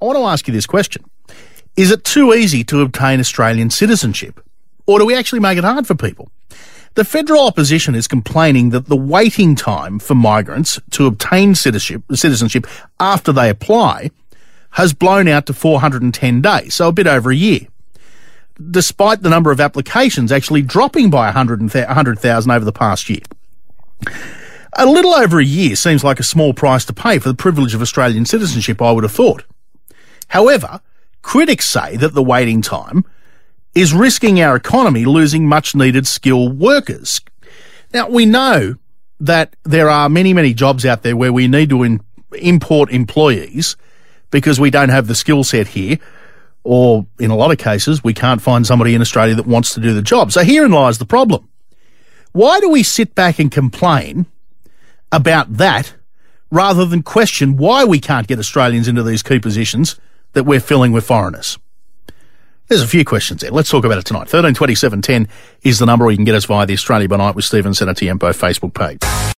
I want to ask you this question. Is it too easy to obtain Australian citizenship? Or do we actually make it hard for people? The federal opposition is complaining that the waiting time for migrants to obtain citizenship, citizenship after they apply has blown out to 410 days, so a bit over a year. Despite the number of applications actually dropping by 100,000 over the past year. A little over a year seems like a small price to pay for the privilege of Australian citizenship, I would have thought. However, critics say that the waiting time is risking our economy losing much needed skilled workers. Now, we know that there are many, many jobs out there where we need to in- import employees because we don't have the skill set here, or in a lot of cases, we can't find somebody in Australia that wants to do the job. So herein lies the problem. Why do we sit back and complain about that rather than question why we can't get Australians into these key positions that we're filling with foreigners? There's a few questions there. Let's talk about it tonight. 132710 is the number, or you can get us via the Australia by Night with Stephen Cenatiempo Facebook page.